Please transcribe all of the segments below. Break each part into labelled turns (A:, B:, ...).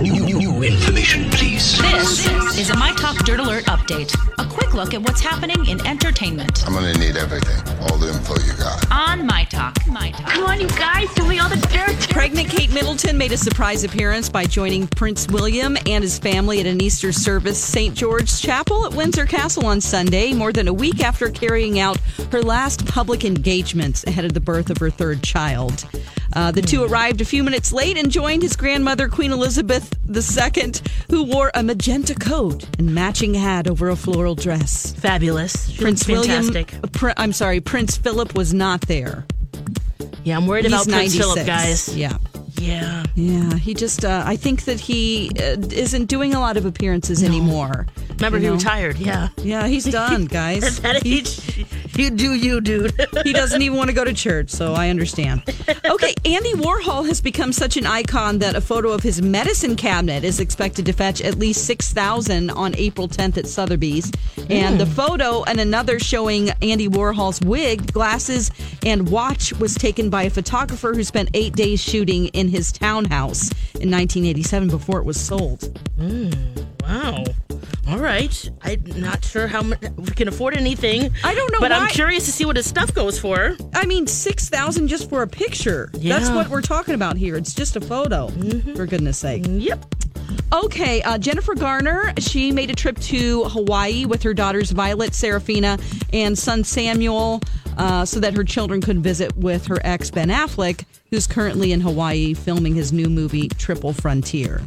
A: New, new, new information, please.
B: This is a My Talk Dirt Alert update. A quick look at what's happening in entertainment
C: I'm gonna need everything, all the info you got.
B: on My Talk. My Talk.
D: Come on, you guys, tell me all the dirt.
E: Pregnant Kate Middleton made a surprise appearance by joining Prince William and his family at an Easter service St. George's Chapel at Windsor Castle on Sunday, more than a week after carrying out her last public engagements ahead of the birth of her third child. Uh, the two arrived a few minutes late and joined his grandmother, Queen Elizabeth II, who wore a magenta coat and matching hat over a floral dress.
F: Fabulous.
E: Prince William,
F: fantastic.
E: uh, Pr- I'm sorry, Prince Philip was not there.
F: Yeah, I'm worried about
E: He's
F: Prince
E: 96.
F: Philip, guys.
E: Yeah.
F: Yeah.
E: Yeah, he just, uh, I think that he uh, isn't doing a lot of appearances anymore.
F: Remember,
E: You
F: he retired. Yeah.
E: Yeah, he's done, guys.
F: At that age, you do you, dude.
E: he doesn't even want to go to church, so I understand. Okay, Andy Warhol has become such an icon that a photo of his medicine cabinet is expected to fetch at least 6000 on April 10th at Sotheby's. And the hmm. photo and another showing Andy Warhol's wig, glasses, and watch was taken by a photographer who spent 8 days shooting in his townhouse in 1987 before it was sold.
F: Hmm, wow. All right. I'm not sure how much we can afford anything.
E: I don't know
F: But I'm curious to see what his stuff goes for.
E: I mean, six thousand just for a picture. That's what we're talking about here. It's just a photo, for goodness sake.
F: Yep.
E: Okay, uh, Jennifer Garner. She made a trip to Hawaii with her daughters Violet, Seraphina, and son Samuel, uh, so that her children could visit with her ex Ben Affleck, who's currently in Hawaii filming his new movie Triple Frontier.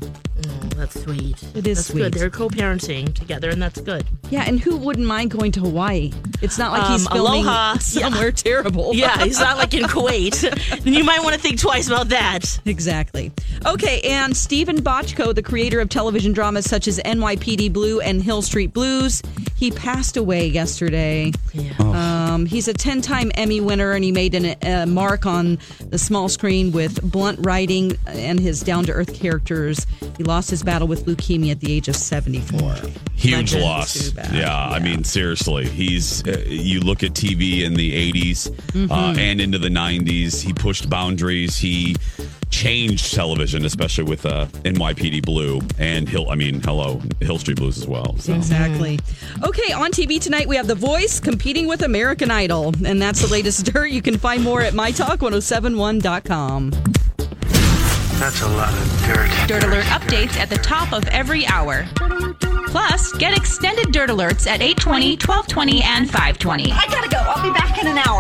F: Oh, that's sweet.
E: It is
F: that's
E: sweet.
F: good. They're co-parenting together, and that's good.
E: Yeah, and who wouldn't mind going to Hawaii? It's not like he's
F: Um,
E: filming
F: aloha.
E: somewhere terrible.
F: Yeah, he's not like in Kuwait. you might want to think twice about that.
E: Exactly. Okay, and Steven Bochco, the creator of television dramas such as NYPD Blue and Hill Street Blues, he passed away yesterday. Um, he's a 10 time Emmy winner, and he made an, a mark on the small screen with blunt writing and his down to earth characters. He lost his battle with leukemia at the age of 74.
G: Huge
E: Legend.
G: loss.
E: Bad.
G: Yeah, I mean, seriously, he's. Uh, you look at TV in the '80s
E: Mm-hmm.
G: uh, and into the '90s. He pushed boundaries. He changed television, especially with uh, NYPD Blue and Hill. I mean, hello, Hill Street Blues as well. So.
E: Exactly. Okay, on TV tonight we have The Voice competing with American Idol, and that's the latest dirt. You can find more at mytalk1071.com.
A: That's a lot of dirt.
B: Dirt Alert updates at the top of every hour. Plus, get extended Dirt Alerts at 820, 1220, and 520.
D: I gotta go. I'll be back in an hour.